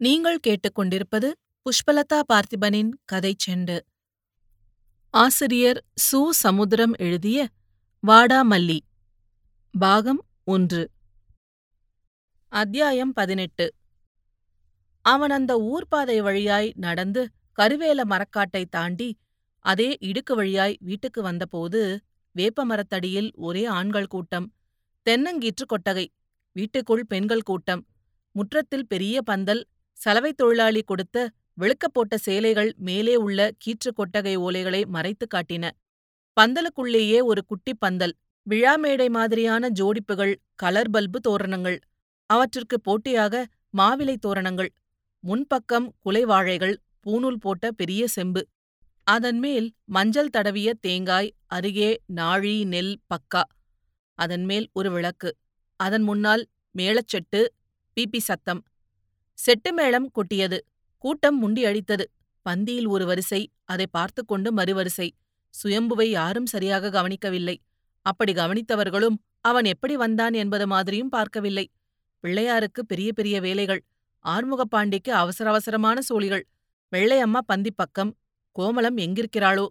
நீங்கள் கேட்டுக்கொண்டிருப்பது புஷ்பலதா பார்த்திபனின் கதை செண்டு. ஆசிரியர் சு. சமுத்திரம் எழுதிய வாடாமல்லி பாகம் ஒன்று. அத்தியாயம் பதினெட்டு. அவன் அந்த ஊர்பாதை வழியாய் நடந்து கருவேல மரக்காட்டை தாண்டி அதே இடுக்கு வழியாய் வீட்டுக்கு வந்தபோது வேப்பமரத்தடியில் ஒரே ஆண்கள் கூட்டம் தென்னங்கீற்று கொட்டகை வீட்டுக்குள் பெண்கள் கூட்டம் முற்றத்தில் பெரிய பந்தல் சலவைத் தொழிலாளி கொடுத்த வெளுக்கப் போட்ட சேலைகள் மேலே உள்ள கீற்று கொட்டகை ஓலைகளை மறைத்துக் காட்டின. பந்தலுக்குள்ளேயே ஒரு குட்டிப் பந்தல் விழா மேடை மாதிரியான ஜோடிப்புகள் கலர் பல்பு தோரணங்கள் அவற்றிற்கு போட்டியாக மாவிலை தோரணங்கள் முன்பக்கம் குலைவாழைகள் பூணூல் போட்ட பெரிய செம்பு. அதன்மேல் மஞ்சள் தடவிய தேங்காய் அருகே நாழி நெல் பக்கா. அதன்மேல் ஒரு விளக்கு. அதன் முன்னால் மேளச்செட்டு பீப்பி சத்தம். செட்டு மேளம் கொட்டியது. கூட்டம் முண்டியடித்தது பந்தியில் ஒரு வரிசை அதை பார்த்து கொண்டு மறுவரிசை. சுயம்புவை யாரும் சரியாக கவனிக்கவில்லை. அப்படி கவனித்தவர்களும் அவன் எப்படி வந்தான் என்பது மாதிரியும் பார்க்கவில்லை. பிள்ளையாருக்கு பெரிய பெரிய வேலைகள். ஆறுமுகப்பாண்டிக்கு அவசர அவசரமான சூழிகள். வெள்ளையம்மா பந்தி பக்கம் கோமலம் எங்கிருக்கிறாளோ?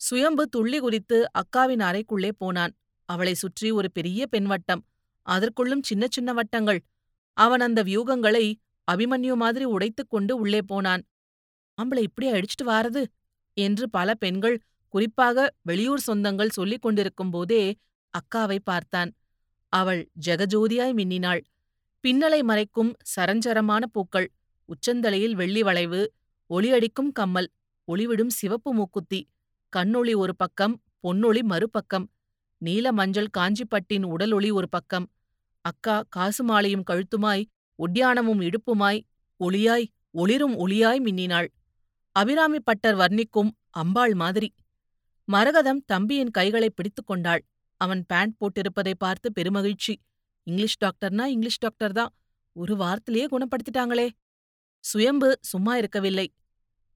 சுயம்பு துள்ளி குதித்து அக்காவின் அறைக்குள்ளே போனான். அவளை சுற்றி ஒரு பெரிய பெண்வட்டம். அதற்குள்ளும் சின்ன சின்ன வட்டங்கள். அவன் அந்த வியூகங்களை அபிமன்யு மாதிரி உடைத்துக் கொண்டு உள்ளே போனான். ஆம்பளை இப்படி அடிச்சிட்டு வாரது? என்று பல பெண்கள் குறிப்பாக வெளியூர் சொந்தங்கள் சொல்லிக் கொண்டிருக்கும் போதே அக்காவை பார்த்தான். அவள் ஜெகஜோதியாய் மின்னினாள். பின்னலை மறைக்கும் சரஞ்சரமான பூக்கள் உச்சந்தலையில் வெள்ளி வளைவு ஒளியடிக்கும் கம்மல் ஒளிவிடும் சிவப்பு மூக்குத்தி கண்ணொளி ஒரு பக்கம் பொன்னொளி மறுபக்கம் நீல மஞ்சள் காஞ்சிப்பட்டின் உடலொளி ஒரு பக்கம். அக்கா காசு மாலையும் கழுத்துமாய் ஒட்டியானமும் இடுப்புமாய் ஒளியாய் ஒளிரும் ஒளியாய் மின்னினாள். அபிராமி பட்டர் வர்ணிக்கும் அம்பாள் மாதிரி. மரகதம் தம்பியின் கைகளை பிடித்துக் கொண்டாள். அவன் பேண்ட் போட்டிருப்பதை பார்த்து பெருமகிழ்ச்சி. இங்கிலீஷ் டாக்டர்னா இங்கிலீஷ் டாக்டர் தான். ஒரு வாரத்திலேயே குணப்படுத்திட்டாங்களே. சுயம்பு சும்மா இருக்கவில்லை.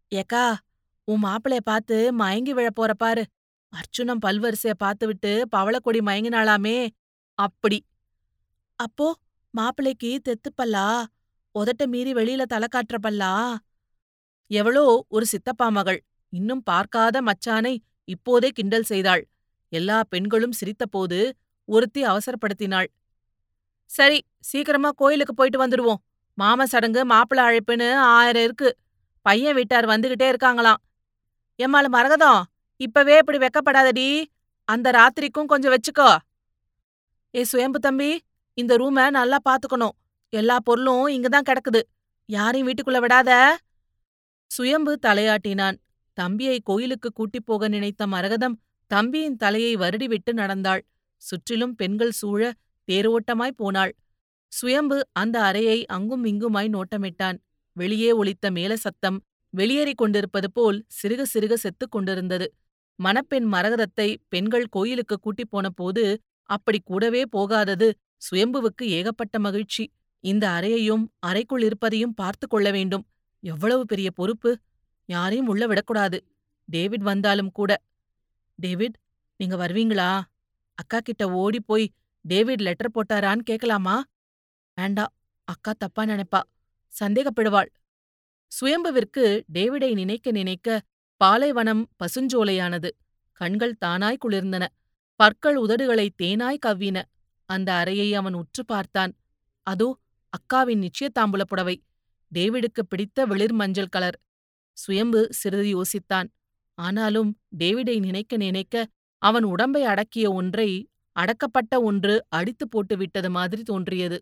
ஏக்கா உன் மாப்பிளைய பார்த்து மயங்கி விழப் போற பாரு. அர்ச்சுனம் பல்வரிசைய பார்த்துவிட்டு பவளக்கொடி மயங்கினாளாமே. அப்படி. அப்போ மாப்பிளைக்கு தெத்துப்பல்லா உதட்ட மீறி வெளியில தலை காட்டுற பல்லா? எவளோ ஒரு சித்தப்பா மகள். இன்னும் பார்க்காத மச்சானை இப்போதே கிண்டல் செய்தாள். எல்லா பெண்களும் சிரித்தபோது ஒருத்தி அவசரப்படுத்தினாள். சரி சீக்கிரமா கோயிலுக்கு போயிட்டு வந்துடுவோம். மாம சடங்கு மாப்பிள அழைப்புன்னு ஆயிரம் இருக்கு. பையன் வீட்டார் வந்துகிட்டே இருக்காங்களாம். எம்மாள் மரகதம் இப்பவே இப்படி வெக்கப்படாதடி. அந்த ராத்திரிக்கும் கொஞ்சம் வச்சுக்கோ. ஏ சுயம்பு தம்பி இந்த ரூம நல்லா பாத்துக்கணும். எல்லா பொருளும் இங்கதான் கிடக்குது. யாரையும் வீட்டுக்குள்ள விடாத. சுயம்பு தலையாட்டினான். தம்பியை கோயிலுக்கு கூட்டிப் போக நினைத்த மரகதம் தம்பியின் தலையை வருடிவிட்டு நடந்தாள். சுற்றிலும் பெண்கள் சூழ தேரோட்டமாய் போனாள். சுயம்பு அந்த அறையை அங்கும் இங்குமாய் நோட்டமிட்டான். வெளியே ஒலித்த மேல சத்தம் வெளியேறிக் கொண்டிருப்பது போல் சிறுக சிறுக செத்துக் கொண்டிருந்தது. மணப்பெண் மரகதத்தை பெண்கள் கோயிலுக்கு கூட்டிப் போன போது அப்படி கூடவே போகாதது சுயம்புவுக்கு ஏகப்பட்ட மகிழ்ச்சி. இந்த அறையையும் அறைக்குள் இருப்பதையும் பார்த்து கொள்ள வேண்டும். எவ்வளவு பெரிய பொறுப்பு. யாரையும் உள்ள விடக்கூடாது. டேவிட் வந்தாலும் கூட. டேவிட் நீங்க வருவீங்களா? அக்கா கிட்ட ஓடி போய் டேவிட் லெட்டர் போட்டாரான்னு கேட்கலாமா வேண்டா அக்கா தப்பா நினைப்பா. சந்தேகப்படுவாள். சுயம்புவிற்கு டேவிடை நினைக்க நினைக்க பாலைவனம் பசுஞ்சோலையானது. கண்கள் தானாய் குளிர்ந்தன. பற்கள் உதடுகளை தேனாய் கவ்வின. அந்த அறையை அவன் உற்று பார்த்தான். அதோ அக்காவின் நிச்சயத்தாம்புல புடவை. டேவிடுக்கு பிடித்த வெளிர் மஞ்சள் கலர். சுயம்பு சிறிது யோசித்தான். ஆனாலும் டேவிடை நினைக்க நினைக்க அவன் உடம்பை அடக்கிய ஒன்றை அடக்கப்பட்ட ஒன்று அடித்து போட்டு விட்டது மாதிரி தோன்றியது.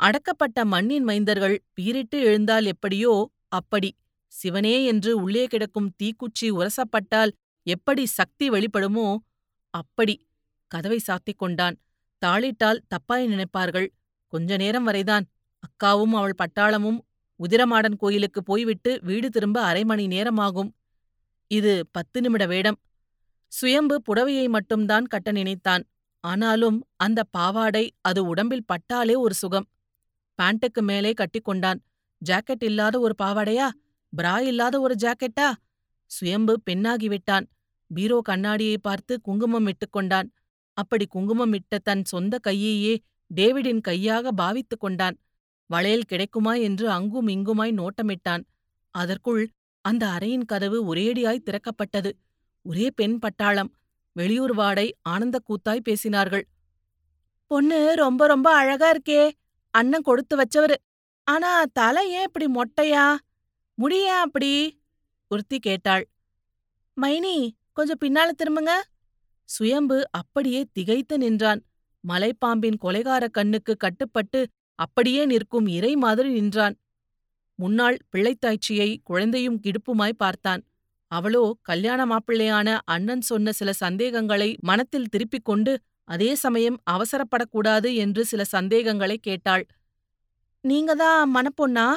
அடக்கப்பட்ட மண்ணின் மைந்தர்கள் பீரிட்டு எழுந்தால் எப்படியோ அப்படி. சிவனே என்று உள்ளே கிடக்கும் தீக்குச்சி உரசப்பட்டால் எப்படி சக்தி வெளிப்படுமோ அப்படி. கதவை சாத்திக் கொண்டான். தாளிட்டால் தப்பாய் நினைப்பார்கள். கொஞ்ச நேரம் வரைதான். அக்காவும் அவள் பட்டாளமும் உதிரமாடன் கோயிலுக்கு போய்விட்டு வீடு திரும்ப அரை மணி நேரமாகும். இது பத்து நிமிட வேடம். சுயம்பு புடவையை மட்டும்தான் கட்ட நினைத்தான். ஆனாலும் அந்த பாவாடை அது உடம்பில் பட்டாலே ஒரு சுகம். பேண்ட்டுக்கு மேலே கட்டிக்கொண்டான் ஜாக்கெட் இல்லாத ஒரு பாவாடையா? பிரா இல்லாத ஒரு ஜாக்கெட்டா? சுயம்பு பெண்ணாகிவிட்டான் பீரோ கண்ணாடியை பார்த்து குங்குமம் இட்டுக்கொண்டான் அப்படி குங்குமம் இட்ட தன் சொந்த கையையே டேவிடின் கையாக பாவித்துக் கொண்டான். வளையல் கிடைக்குமா என்று அங்கும் இங்குமாய் நோட்டமிட்டான். அதற்குள் அந்த அறையின் கதவு ஒரேடியாய் திறக்கப்பட்டது. ஒரே பெண் பட்டாளம். வெளியூர் வாடை ஆனந்த கூத்தாய் பேசினார்கள். பொண்ணு ரொம்ப ரொம்ப அழகா இருக்கே. அண்ணன் கொடுத்து வச்சவரு. ஆனா தலை ஏன் இப்படி மொட்டையா? முடி அப்படி? உறுத்தி கேட்டாள். மைனி கொஞ்சம் பின்னால திரும்புங்க. சுயம்பு அப்படியே திகைத்து நின்றான். மலைப்பாம்பின் கொலைகார கண்ணுக்கு கட்டுப்பட்டு அப்படியே நிற்கும் இறை மாதிரி நின்றான். முன்னாள் பிள்ளைத்தாய்ச்சியை குழந்தையும் கிடுப்புமாய் பார்த்தான். அவளோ கல்யாண மாப்பிள்ளையான அண்ணன் சொன்ன சில சந்தேகங்களை மனத்தில் திருப்பிக் கொண்டு அதே சமயம் அவசரப்படக்கூடாது என்று சில சந்தேகங்களை கேட்டாள். நீங்க தான் மணப்பொண்ணா?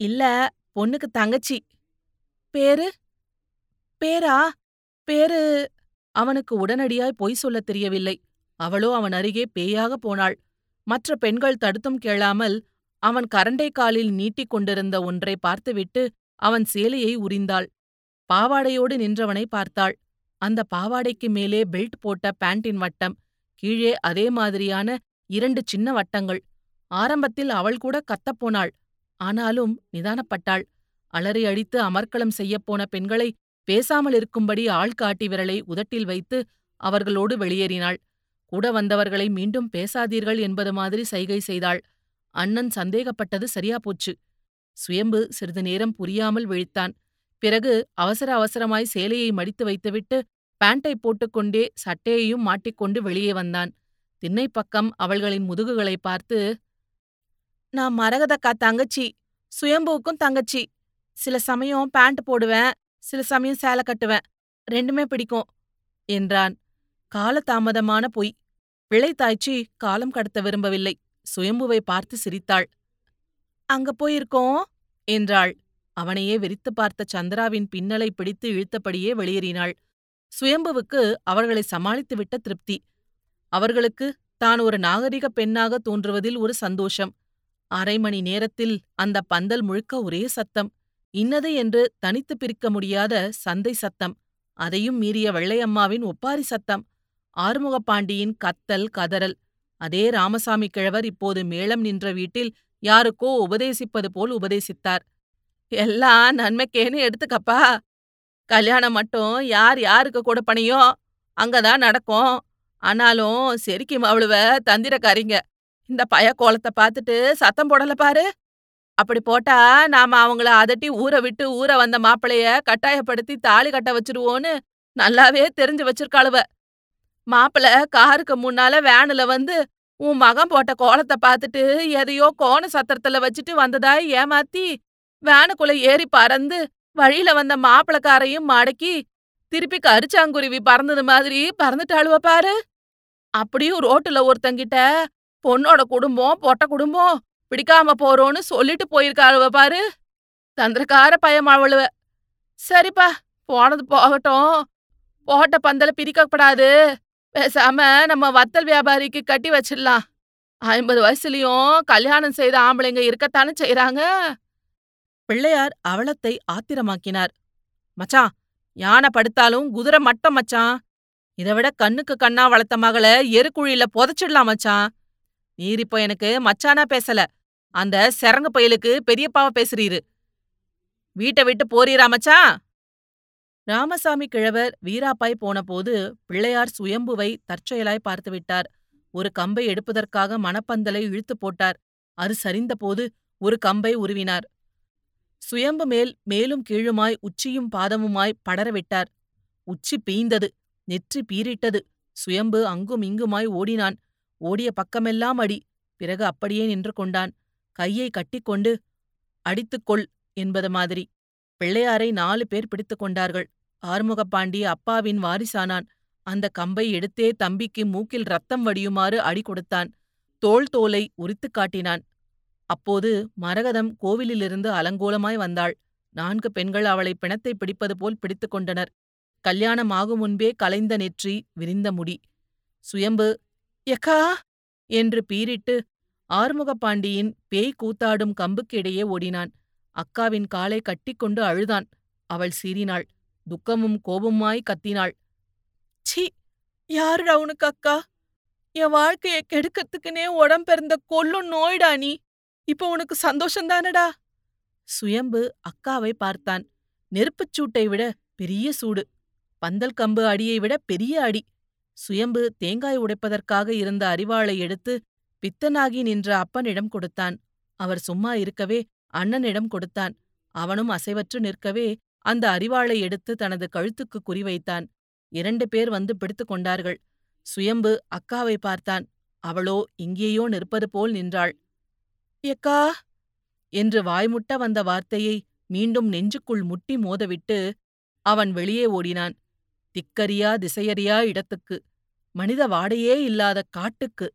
இல்ல பொண்ணுக்கு தங்கச்சி. பேரு? பேரா? பேரு அவனுக்கு உடனடியாய் பொய் சொல்லத் தெரியவில்லை. அவளோ அவன் அருகே பேயாகப் போனாள். மற்ற பெண்கள் தடுத்தும் கேளாமல் அவன் கரண்டை காலில் நீட்டிக் கொண்டிருந்த ஒன்றை பார்த்துவிட்டு அவன் சேலையை உரிந்தாள். பாவாடையோடு நின்றவனை பார்த்தாள். அந்த பாவாடைக்கு மேலே பெல்ட் போட்ட பேண்டின் வட்டம் கீழே அதே மாதிரியான இரண்டு சின்ன வட்டங்கள். ஆரம்பத்தில் அவள் கூட கத்தப்போனாள் ஆனாலும் நிதானப்பட்டாள். அலறி அடித்து அமர்க்களம் செய்யப்போன பெண்களை பேசாமல் இருக்கும்படி ஆள் காட்டி விரலை உதட்டில் வைத்து அவர்களோடு வெளியேறினாள். கூட வந்தவர்களை மீண்டும் பேசாதீர்கள் என்பது மாதிரி சைகை செய்தாள். அண்ணன் சந்தேகப்பட்டது சரியா போச்சு. சுயம்பு சிறிது நேரம் புரியாமல் விழித்தான். பிறகு அவசர அவசரமாய் சேலையை மடித்து வைத்துவிட்டு பேண்டை போட்டுக்கொண்டே சட்டையையும் மாட்டிக்கொண்டு வெளியே வந்தான். திண்ணை பக்கம் அவள்களின் முதுகுகளை பார்த்து நான் மரகதக்கா தங்கச்சி. சுயம்புவுக்கும் தங்கச்சி. சில சமயம் பேண்ட் போடுவேன். சில சமயம் சேலை கட்டுவேன். ரெண்டுமே பிடிக்கும் என்றான். காலதாமதமான பொய். பிள்ளைத்தாய்ச்சி காலம் கடத்த விரும்பவில்லை. சுயம்புவை பார்த்து சிரித்தாள். அங்க போயிருக்கோம் என்றாள். அவனையே வெறித்து பார்த்த சந்திராவின் பின்னலை பிடித்து இழுத்தபடியே வெளியேறினாள். சுயம்புவுக்கு அவர்களை சமாளித்துவிட்ட திருப்தி. அவர்களுக்கு தான் ஒரு நாகரிக பெண்ணாக தோன்றுவதில் ஒரு சந்தோஷம். அரை மணி நேரத்தில் அந்த பந்தல் முழுக்க ஒரே சத்தம். இன்னது என்று தனித்து பிரிக்க முடியாத சந்தை சத்தம். அதையும் மீறிய வெள்ளையம்மாவின் ஒப்பாரி சத்தம். ஆறுமுகப்பாண்டியின் கத்தல் கதறல். அதே ராமசாமி கிழவர் இப்போது மேளம் நின்ற வீட்டில் யாருக்கோ உபதேசிப்பது போல் உபதேசித்தார். எல்லாம் நன்மைக்கேன்னு எடுத்துக்கப்பா. கல்யாணம் மட்டும் யார் யாருக்கு கூட பணியோ அங்கதான் நடக்கும். ஆனாலும் செரிக்கும் அவ்வளவ தந்திரக்காரிங்க. இந்த பய கோலத்தை பார்த்துட்டு சத்தம் போடல பாரு. அப்படி போட்டா நாம அவங்கள அதட்டி ஊற விட்டு ஊற வந்த மாப்பிளைய கட்டாயப்படுத்தி தாலி கட்ட வச்சிருவோன்னு நல்லாவே தெரிஞ்சு வச்சிருக்காளுவ. மாப்பிள காருக்கு முன்னால வேனுல வந்து உன் மகன் போட்ட கோலத்தை பார்த்துட்டு எதையோ கோண சத்திரத்துல வச்சுட்டு வந்ததாய் ஏமாத்தி வேனுக்குள்ள ஏறி பறந்து வழியில வந்த மாப்பிளக்காரையும் மடக்கி திருப்பி கரிச்சாங்குருவி பறந்தது மாதிரி பறந்துட்டாளுவ பாரு. அப்படியும் ரோட்டுல ஒருத்தங்கிட்ட பொண்ணோட குடும்பம் பொட்ட குடும்பம் பிடிக்காம போறோன்னு சொல்லிட்டு போயிருக்காளுவ பாரு. தந்திரக்கார பயம் அவளுவ. சரிப்பா போனது போகட்டும். போட்ட பந்தல பிரிக்கப்படாது. பேசாம நம்ம வத்தல் வியாபாரிக்கு கட்டி வச்சிடலாம். ஐம்பது வயசுலயும் கல்யாணம் செய்த ஆம்பளைங்க இருக்கத்தானே செய்யறாங்க பிள்ளையார் அவளத்தை ஆத்திரமாக்கினார். மச்சான் யானை படுத்தாலும் குதிரை மட்டம் மச்சான். இதை விட கண்ணுக்கு கண்ணா வளர்த்த மகளை எருக்குழியில புதைச்சிடலாம் மச்சான். நீர் இப்போ எனக்கு மச்சானா பேசல. அந்த செரங்க பயலுக்கு பெரியப்பாவ பேசுறீரு. வீட்டை விட்டு போறீரா மச்சான் ராமசாமி கிழவர் வீராப்பாய் போனபோது பிள்ளையார் சுயம்புவை தற்செயலாய் பார்த்துவிட்டார் ஒரு கம்பை எடுப்பதற்காக மணப்பந்தலை இழுத்து போட்டார். அது சரிந்தபோது ஒரு கம்பை உருவினார். சுயம்பு மேல் மேலும் கீழுமாய் உச்சியும் பாதமுமாய் படரவிட்டார் உச்சி பீய்ந்தது நெற்றி பீரிட்டது சுயம்பு அங்கும் இங்குமாய் ஓடினான். ஓடிய பக்கமெல்லாம் அடி. பிறகு அப்படியே நின்று கொண்டான். கையை கட்டிக்கொண்டு அடித்துக்கொள் என்பது மாதிரி. பிள்ளையாரை நாலு பேர் பிடித்துக் கொண்டார்கள். ஆறுமுகப்பாண்டி அப்பாவின் வாரிசானான். அந்த கம்பை எடுத்தே தம்பிக்கு மூக்கில் ரத்தம் வடியுமாறு அடி கொடுத்தான். தோல் தோலை உரித்துக் காட்டினான். அப்போது மரகதம் கோவிலிலிருந்து அலங்கோலமாய் வந்தாள். நான்கு பெண்கள் அவளை பிணத்தை பிடிப்பது போல் பிடித்துக் கொண்டனர். கல்யாணம் ஆகும் முன்பே கலைந்த நெற்றி விரிந்த முடி. சுயம்பு எக்கா? என்று பீரிட்டு ஆறுமுகப்பாண்டியின் பேய் கூத்தாடும் கம்புக்கிடையே ஓடினான். அக்காவின் காலை கட்டிக்கொண்டு அழுதான். அவள் சீறினாள். துக்கமும் கோபமாய் கத்தினாள். சி யாருடா உனக்கு அக்கா? என் வாழ்க்கையை கெடுக்கத்துக்குனே உடம்பெருந்த கொல்லும் நோய்டா நீ. இப்போ உனக்கு சந்தோஷந்தானடா சுயம்பு அக்காவை பார்த்தான். நெருப்புச் சூட்டை விட பெரிய சூடு. பந்தல் கம்பு அடியை விட பெரிய அடி. சுயம்பு தேங்காய் உடைப்பதற்காக இருந்த அரிவாளை எடுத்து பித்தனாகி நின்ற அப்பனிடம் கொடுத்தான். அவர் சும்மா இருக்கவே அண்ணனிடம் கொடுத்தான். அவனும் அசைவற்று நிற்கவே அந்த அரிவாளை எடுத்து தனது கழுத்துக்கு குறிவைத்தான் இரண்டு பேர் வந்து பிடித்துக் கொண்டார்கள். சுயம்பு அக்காவை பார்த்தான். அவளோ இங்கேயோ நிற்பது போல் நின்றாள். எக்கா? என்று வாய்முட்ட வந்த வார்த்தையை மீண்டும் நெஞ்சுக்குள் முட்டி மோதவிட்டு அவன் வெளியே ஓடினான். திக்கறியா திசையறியா இடத்துக்கு. மனித வாடையே இல்லாத காட்டுக்கு.